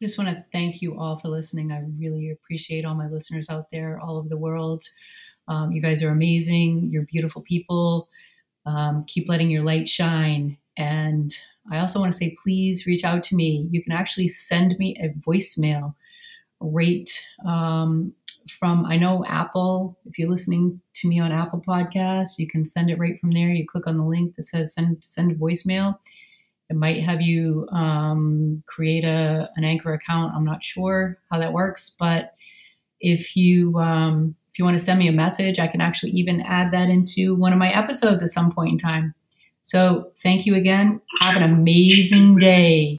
just want to thank you all for listening. I really appreciate all my listeners out there all over the world. Um, you guys are amazing. You're beautiful people. Um, keep letting your light shine. And I also want to say, please reach out to me. You can actually send me a voicemail rate um, from, I know Apple, if you're listening to me on Apple Podcasts, you can send it right from there. You click on the link that says send, send voicemail. It might have you um, create a, an Anchor account. I'm not sure how that works, but if you um, if you want to send me a message, I can actually even add that into one of my episodes at some point in time. So thank you again. Have an amazing day.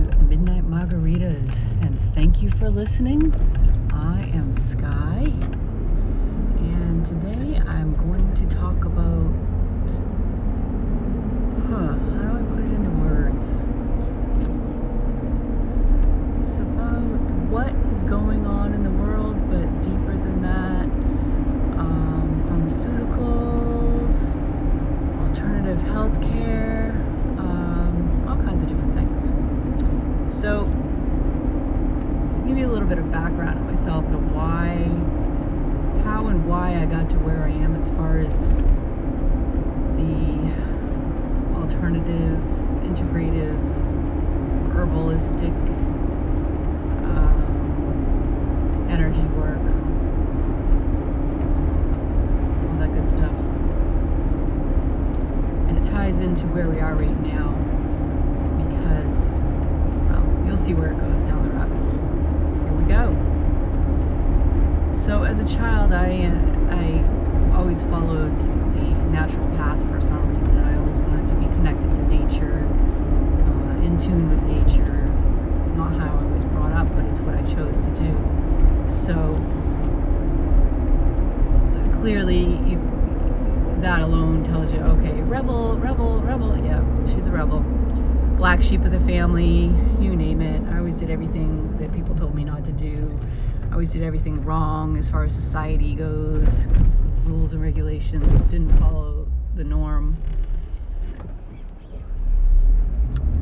Midnight Margaritas, and thank you for listening. I am Sky, and today I'm going to talk about. Huh, how do I put it into words? It's about what is going on in the world, but deeper than that. Um, pharmaceuticals, alternative healthcare, um, all kinds of different things. So, give you a little bit of background on myself and why, how and why I got to where I am as far as the alternative, integrative, herbalistic um, energy work, all that good stuff. And it ties into where we are right now because, see where it goes down the rabbit hole. Here we go. So, as a child, I, uh, I always followed the natural path for some reason. I always wanted to be connected to nature, uh, in tune with nature. It's not how I was brought up, but it's what I chose to do. So uh, clearly, you, that alone tells you, okay, rebel, rebel, rebel. Yeah, she's a rebel. Black sheep of the family, you name it. I always did everything that people told me not to do. I always did everything wrong as far as society goes, rules and regulations, didn't follow the norm.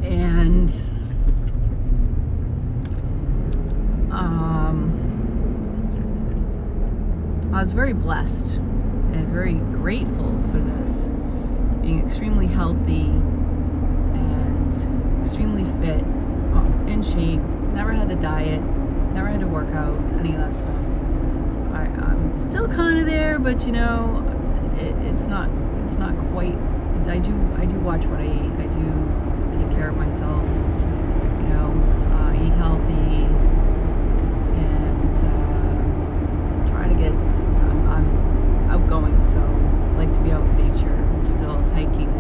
And um, I was very blessed and very grateful for this, being extremely healthy extremely fit, uh, in shape, never had to diet, never had to work out, any of that stuff. I, I'm still kind of there, but you know, it, it's not it's not quite. As I do I do watch what I eat. I do take care of myself. You know, uh, eat healthy and uh, try to get. I'm, I'm outgoing, so I like to be out in nature. Still hiking,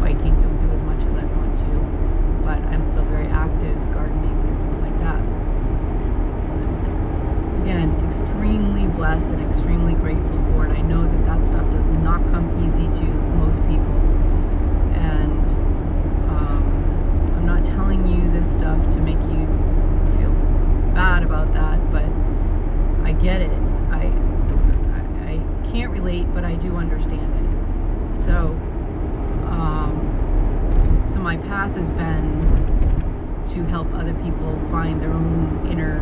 biking. Don't do as much as I want to, but I'm still very active, gardening and things like that. So, again, extremely blessed and extremely grateful for it. I know that that stuff does not come easy to most people, and um, I'm not telling you this stuff to make you feel bad about that, but I get it. I, I, I can't relate, but I do understand it. So, um, so my path has been to help other people find their own inner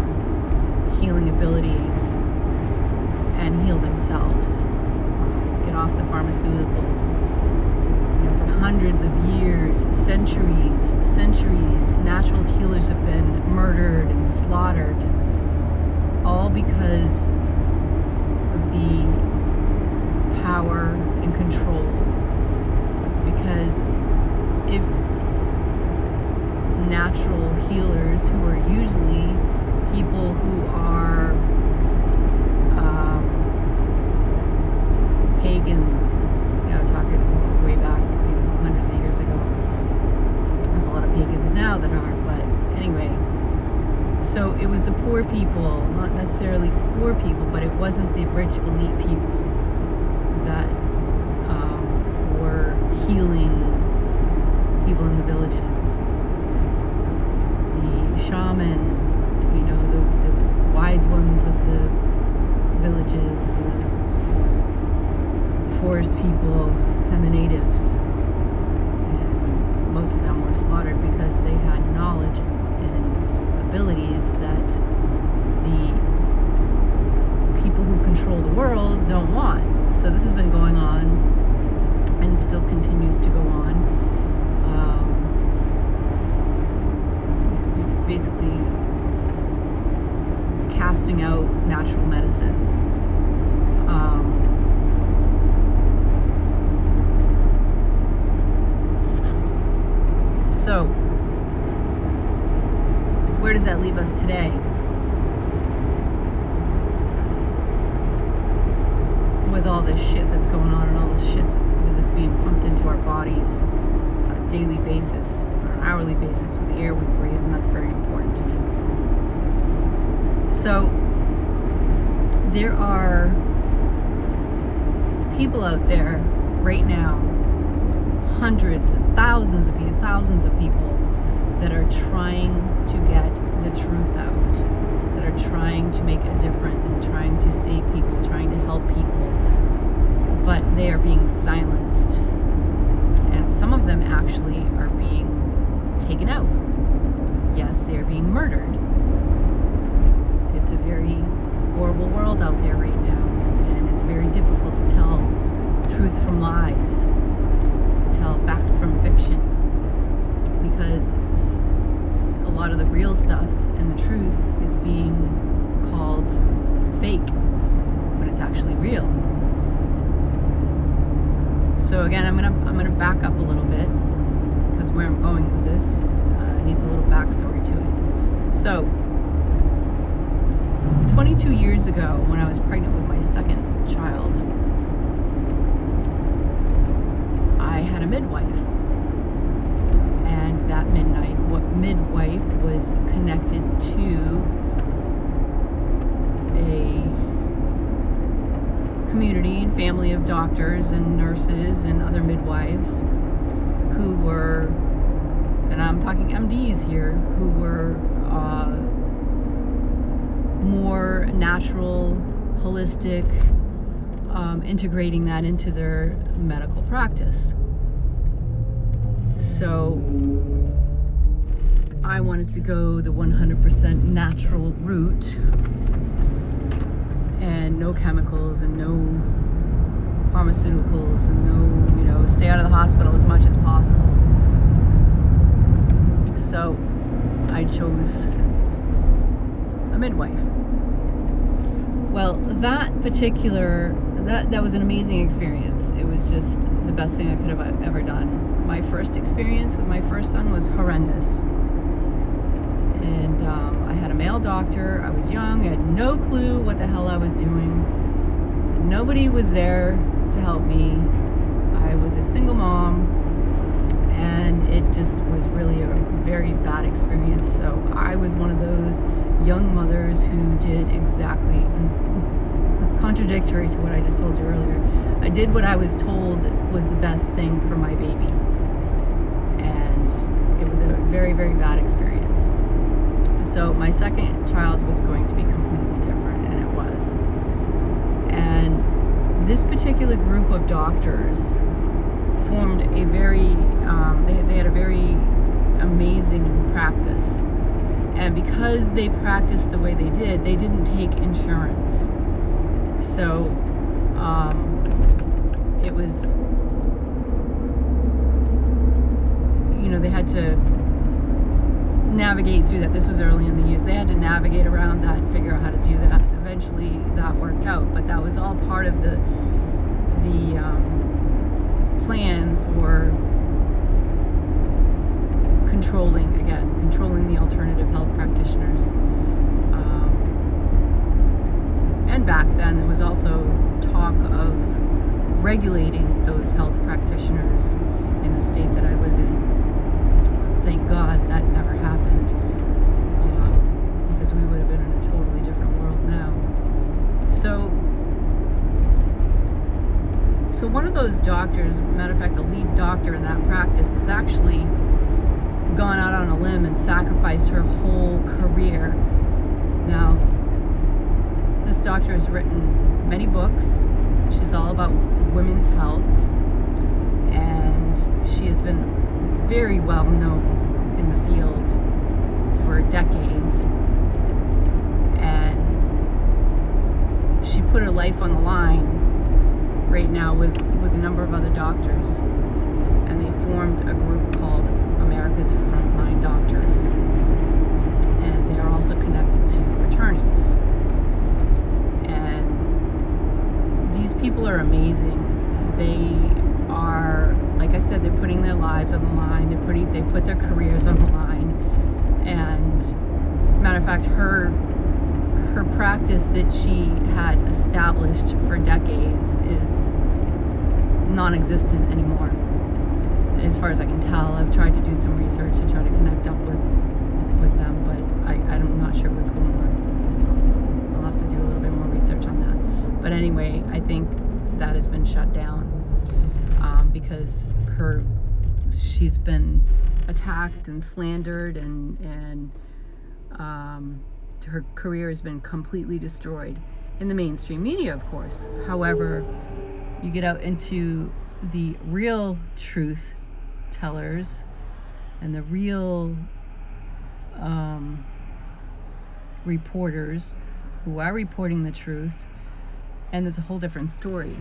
healing abilities and heal themselves. Um, get off the pharmaceuticals. You know, for hundreds of years, centuries, centuries, natural healers have been murdered and slaughtered, all because of the power and control. Because if natural healers, who are usually people who are um, pagans, you know, talking way back you know, hundreds of years ago. There's a lot of pagans now that aren't, but anyway. So it was the poor people, not necessarily poor people, but it wasn't the rich elite people that um, were healing people in the villages. The shaman, you know, the, the wise ones of the villages and the forest people and the natives. And most of them were slaughtered because they had knowledge and abilities that the people who control the world don't want. So this has been going on and still continues to go on. Um, basically casting out natural medicine. Um, so, where does that leave us today? With all this shit that's going on and all this shit that's being pumped into our bodies on a daily basis, on an hourly basis with the air we breathe, and that's very important to me. So, there are people out there right now, hundreds, and thousands of people, thousands of people that are trying to get the truth out, that are trying to make a difference and trying to save people, trying to help people, but they are being silenced. And some of them actually are being taken out. Yes, they are being murdered. It's a very horrible world out there right now, and it's very difficult to tell truth from lies, to tell fact from fiction, because a lot of the real stuff and the truth is being called fake when it's actually real. So again, I'm gonna I'm gonna back up a little bit because where I'm going with this uh, needs a little backstory to it. So 22 years ago, when I was pregnant with my second child, I had a midwife. And that midnight, what midwife was connected to a community and family of doctors and nurses and other midwives who were, and I'm talking MDs here, who were uh, more natural, holistic, um, integrating that into their medical practice. So I wanted to go the 100% natural route and no chemicals and no pharmaceuticals and no, you know, stay out of the hospital as much as possible. So I chose a midwife. Well, that particular that that was an amazing experience. It was just the best thing I could have ever done. My first experience with my first son was horrendous, and um, I had a male doctor. I was young. I had no clue what the hell I was doing. Nobody was there to help me. I was a single mom, and it just was really a very bad experience. So I was one of those young mothers who did exactly contradictory to what I just told you earlier. I did what I was told was the best thing for my baby. And it was a very, very bad experience. So my second child was going to be completely different, and it was. And this particular group of doctors formed a very, um, they, they had a very amazing practice. And because they practiced the way they did, they didn't take insurance. So um, it was, you know, they had to navigate through that. This was early in the use. They had to navigate around that and figure out how to do that. Eventually, that worked out, but that was all part of the the um, plan for controlling again, controlling the alternative health practitioners. Um, and back then, there was also talk of regulating those health practitioners in the state that I live in. Thank God that never happened um, because we would have been in a totally different world now. So, so one of those doctors, matter of fact, the lead doctor in that practice, is actually gone out on a limb and sacrificed her whole career. Now, this doctor has written many books. She's all about women's health, and she has been very well known in the field for decades. And she put her life on the line right now with, with a number of other doctors. And they formed a group called America's Frontline Doctors. And they are also connected to attorneys. And these people are amazing. They are, like I said, they're putting their lives on the line. They're putting, they put their careers on the line. And matter of fact, her her practice that she had established for decades is non-existent anymore as far as I can tell. I've tried to do some research to try to connect up with with them, but I, I'm not sure what's going on. I'll have to do a little bit more research on that. But anyway, I think that has been shut down um, because her she's been attacked and slandered and and um, her career has been completely destroyed in the mainstream media, of course. However, you get out into the real truth tellers and the real um, reporters who are reporting the truth, and there's a whole different story.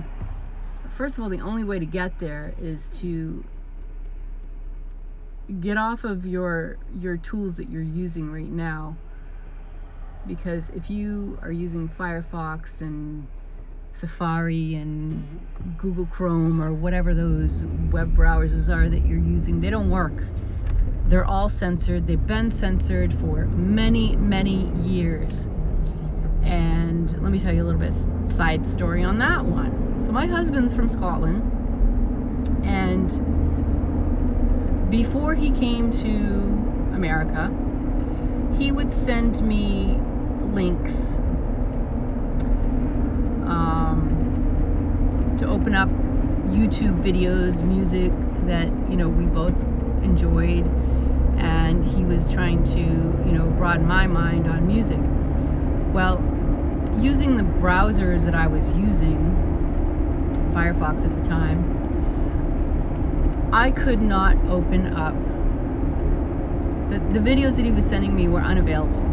First of all, the only way to get there is to get off of your your tools that you're using right now because if you are using Firefox and Safari and Google Chrome or whatever those web browsers are that you're using, they don't work. They're all censored. They've been censored for many, many years. And let me tell you a little bit side story on that one. So my husband's from Scotland and before he came to America, he would send me links um, to open up YouTube videos, music that you know we both enjoyed, and he was trying to you know broaden my mind on music. Well, using the browsers that I was using, Firefox at the time, I could not open up. The, the videos that he was sending me were unavailable.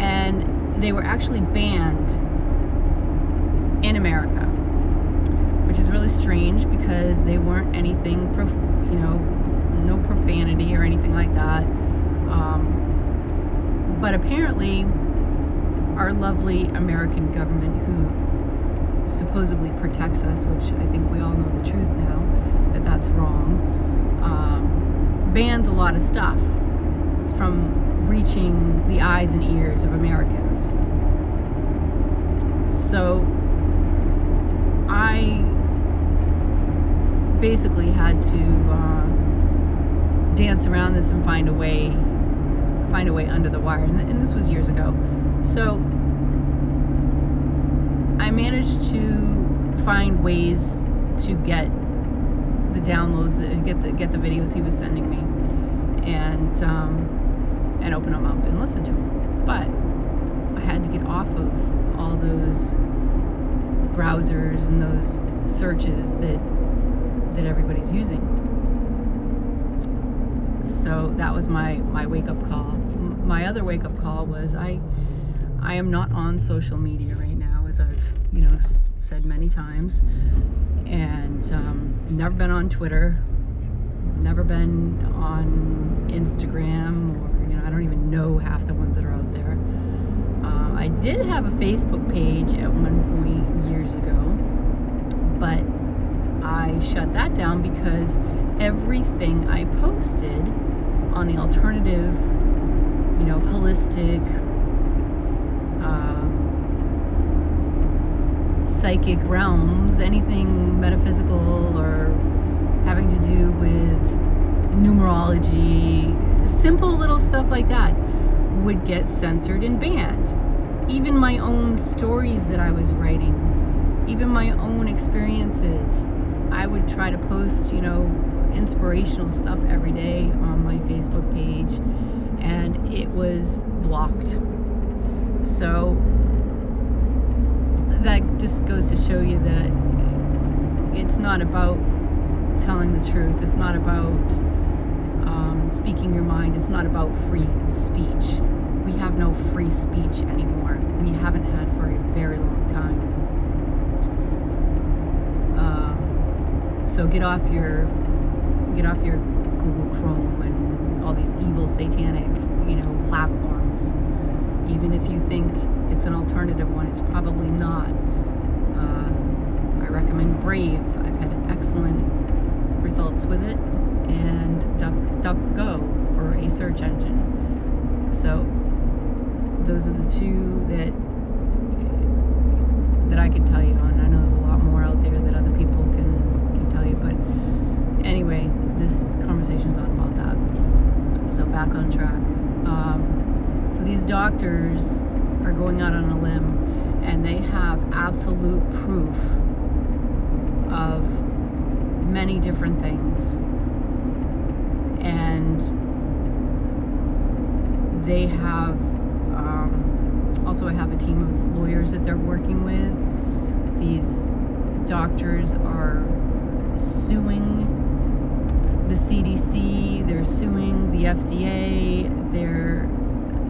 And they were actually banned in America, which is really strange because they weren't anything, prof- you know, no profanity or anything like that. Um, but apparently, our lovely American government, who supposedly protects us, which I think we all know the truth now, that that's wrong, um, bans a lot of stuff from reaching the eyes and ears of Americans. So I basically had to uh, dance around this and find a way find a way under the wire and, and this was years ago so i managed to find ways to get the downloads, uh, get the get the videos he was sending me, and um, and open them up and listen to them. But I had to get off of all those browsers and those searches that that everybody's using. So that was my my wake up call. My other wake up call was I I am not on social media right now, as I've you know said many times and um, never been on Twitter, never been on Instagram, or you know, I don't even know half the ones that are out there. Uh, I did have a Facebook page at one point years ago, but I shut that down because everything I posted on the alternative, you know, holistic, psychic realms, anything metaphysical or having to do with numerology, simple little stuff like that would get censored and banned. Even my own stories that I was writing, even my own experiences, I would try to post, you know, inspirational stuff every day on my Facebook page, and it was blocked. So that just goes to show you that it's not about telling the truth. It's not about um, speaking your mind. It's not about free speech. We have no free speech anymore. We haven't had for a very long time. Um, so get off your get off your Google Chrome and all these evil satanic, you know, platforms. Even if you think it's alternative one. It's probably not. Uh, I recommend Brave. I've had excellent results with it, and Duck, DuckGo for a search engine. So those are the two that that I can tell you on. I know there's a lot more out there that other people can can tell you, but anyway, this conversation is not about that. So back on track. Um, so these doctors are going out on a limb, and they have absolute proof of many different things, and they have um, also I have a team of lawyers that they're working with. These doctors are suing the CDC, they're suing the FDA, they're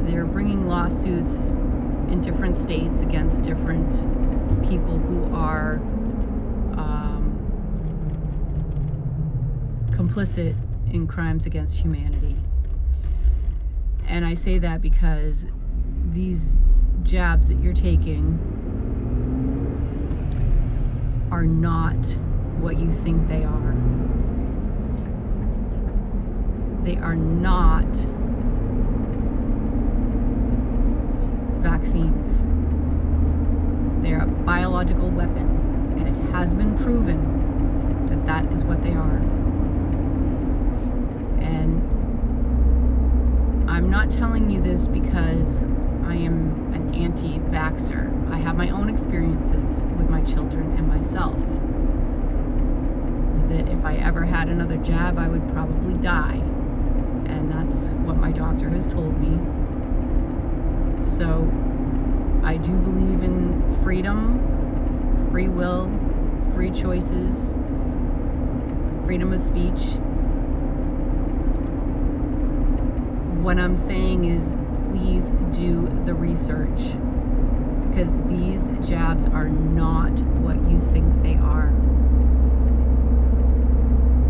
they're bringing lawsuits in different states against different people who are um, complicit in crimes against humanity. And I say that because these jabs that you're taking are not what you think they are. They are not vaccines. They're a biological weapon, and it has been proven that that is what they are. And I'm not telling you this because I am an anti vaxxer. I have my own experiences with my children and myself. That if I ever had another jab, I would probably die. And that's what my doctor has told me. So I do believe in freedom, free will, free choices, freedom of speech. What I'm saying is please do the research because these jabs are not what you think they are.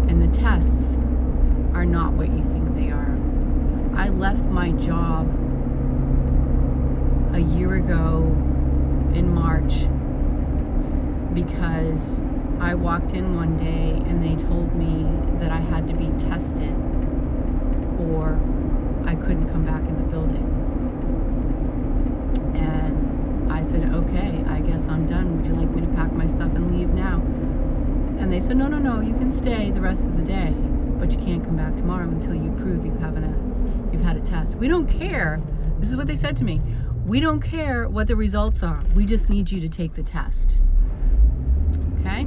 And the tests are not what you think they are. I left my job a year ago in March because I walked in one day and they told me that I had to be tested or I couldn't come back in the building. And I said, okay, I guess I'm done. Would you like me to pack my stuff and leave now? And they said, no, no, no, you can stay the rest of the day, but you can't come back tomorrow until you prove you've, having a, you've had a test. We don't care. This is what they said to me. We don't care what the results are. We just need you to take the test. Okay?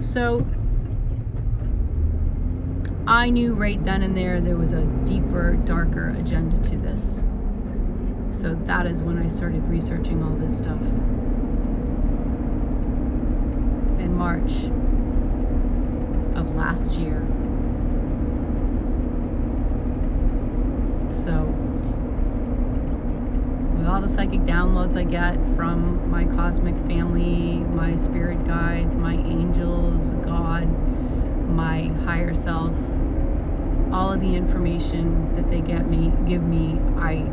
So I knew right then and there there was a deeper, darker agenda to this. So that is when I started researching all this stuff. In March of last year. So, all the psychic downloads I get from my cosmic family, my spirit guides, my angels, God, my higher self, all of the information that they get me give me i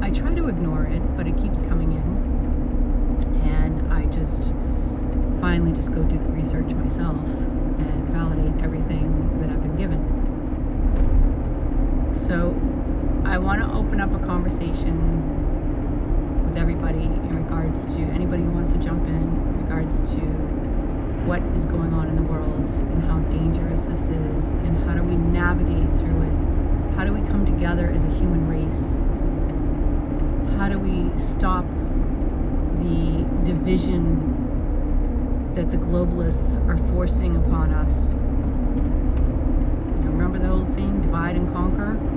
i try to ignore it but it keeps coming in. And i just finally just go do the research myself and validate everything that i've been given. So i want to open up a conversation with everybody in regards to anybody who wants to jump in in regards to what is going on in the world and how dangerous this is and how do we navigate through it? How do we come together as a human race? How do we stop the division that the globalists are forcing upon us? You remember the old saying, divide and conquer?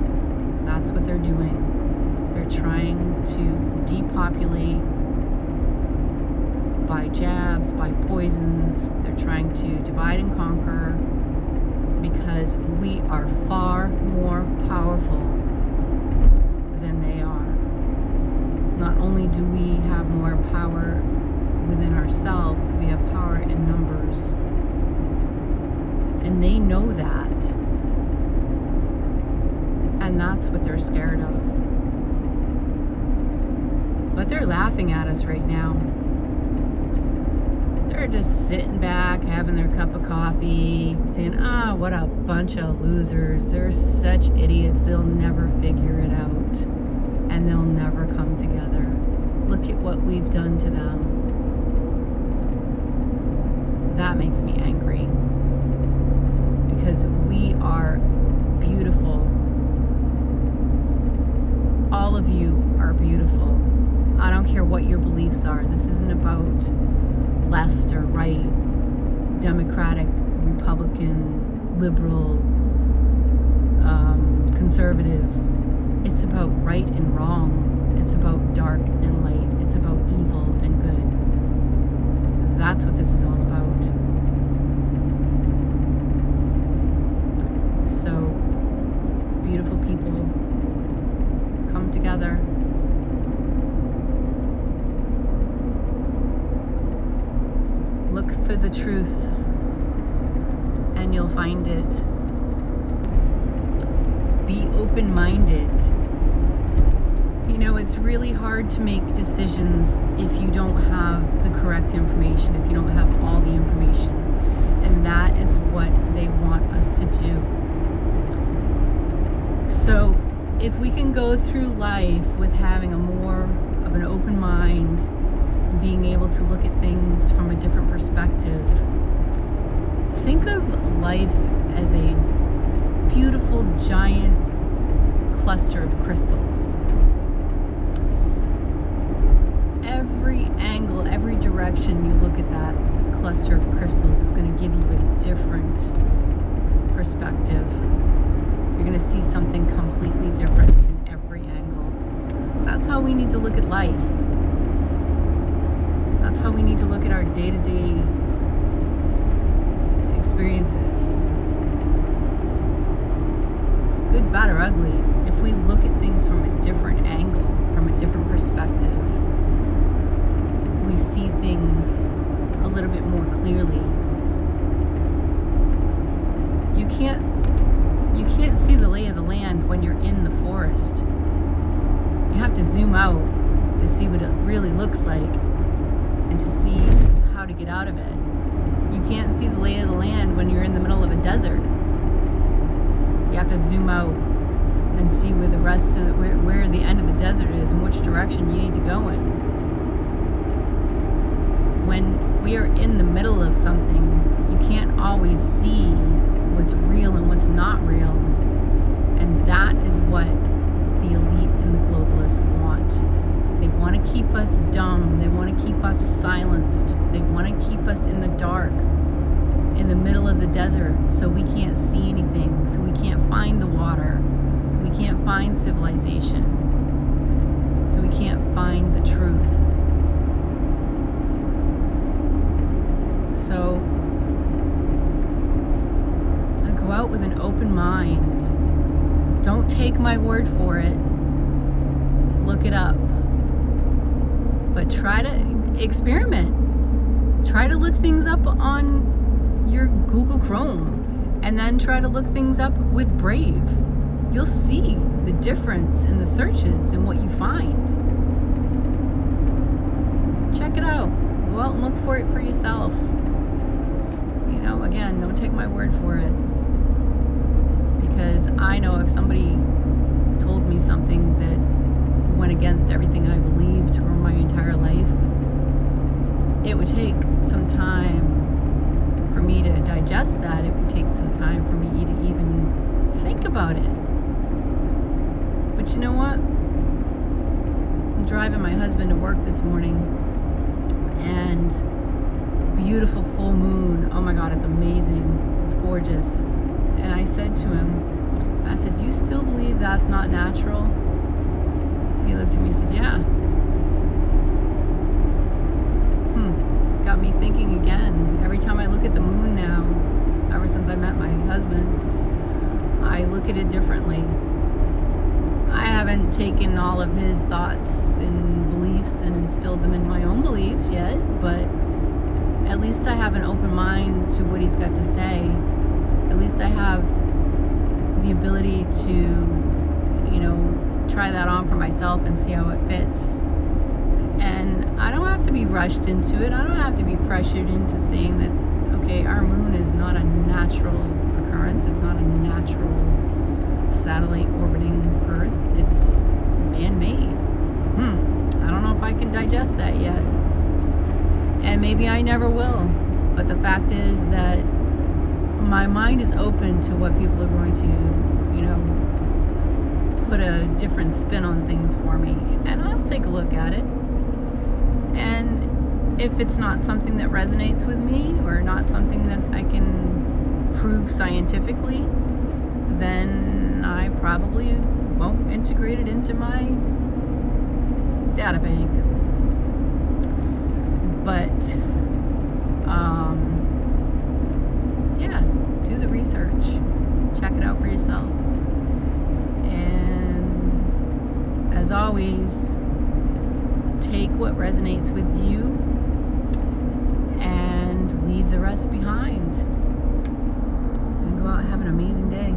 That's what they're doing. They're trying to depopulate by jabs, by poisons. They're trying to divide and conquer because we are far more powerful than they are. Not only do we have more power within ourselves, we have power in numbers. And they know that. And that's what they're scared of. But they're laughing at us right now they're just sitting back, having their cup of coffee, saying, ah, what a bunch of losers. They're such idiots, they'll never figure it out. and they'll never come together. Look at what we've done to them. That makes me angry because we are beautiful. All of you are beautiful. I don't care what your beliefs are. This isn't about left or right, Democratic, Republican, liberal, um, conservative. It's about right and wrong. It's about dark and light. It's about evil and good. That's what this is all about. So, beautiful people, come together. Look for the truth, and you'll find it. Be open minded. You know, it's really hard to make decisions if you don't have the correct information, if you don't have all the information. And that is what they want us to do. So, if we can go through life with having a more of an open mind, being able to look at things from a different perspective, think of life as a beautiful giant cluster of crystals. Every angle, every direction you look at that cluster of crystals is going to give you a different perspective. You're going to see something completely different in every angle. That's how we need to look at life. That's how we need to look at our day to day experiences. Good, bad, or ugly, if we look at things from a different angle, from a different perspective, we see things a little bit more clearly. You can't you can't see the lay of the land when you're in the forest. You have to zoom out to see what it really looks like and to see how to get out of it. You can't see the lay of the land when you're in the middle of a desert. You have to zoom out and see where the rest of the, where, where the end of the desert is and which direction you need to go in. When we are in the middle of something, you can't always see what's real and what's not real. And that is what the elite and the globalists want. They want to keep us dumb. They want keep us silenced. They want to keep us in the dark, in the middle of the desert, so we can't see anything, so we can't find the water, so we can't find civilization, so we can't find the truth. So, I go out with an open mind. Don't take my word for it. Look it up but try to experiment. Try to look things up on your Google Chrome and then try to look things up with Brave. You'll see the difference in the searches and what you find. Check it out. Go out and look for it for yourself. You know, again, don't take my word for it. Because I know if somebody told me something that went against everything I believed for my entire life, it would take some time for me to digest that. It would take some time for me to even think about it. But you know what? I'm driving my husband to work this morning and beautiful full moon. Oh my God, it's amazing. It's gorgeous. And I said to him, I said, you still believe that's not natural? He looked at me and said, Yeah. Hmm. Me thinking again. Every time I look at the moon now, ever since I met my husband, I look at it differently. I haven't taken all of his thoughts and beliefs and instilled them in my own beliefs yet, but at least I have an open mind to what he's got to say. At least I have the ability to, you know, try that on for myself and see how it fits. And I don't have to be rushed into it. I don't have to be pressured into saying that, okay, our moon is not a natural occurrence. It's not a natural satellite orbiting Earth. It's man-made. Hmm. I don't know if I can digest that yet. And maybe I never will. But the fact is that my mind is open to what people are going to, you know, put a different spin on things for me. And I'll take a look at it. And if it's not something that resonates with me or not something that I can prove scientifically, then I probably won't integrate it into my data bank. But, um, yeah, do the research, check it out for yourself. And as always, take what resonates with you and leave the rest behind. And go out and have an amazing day.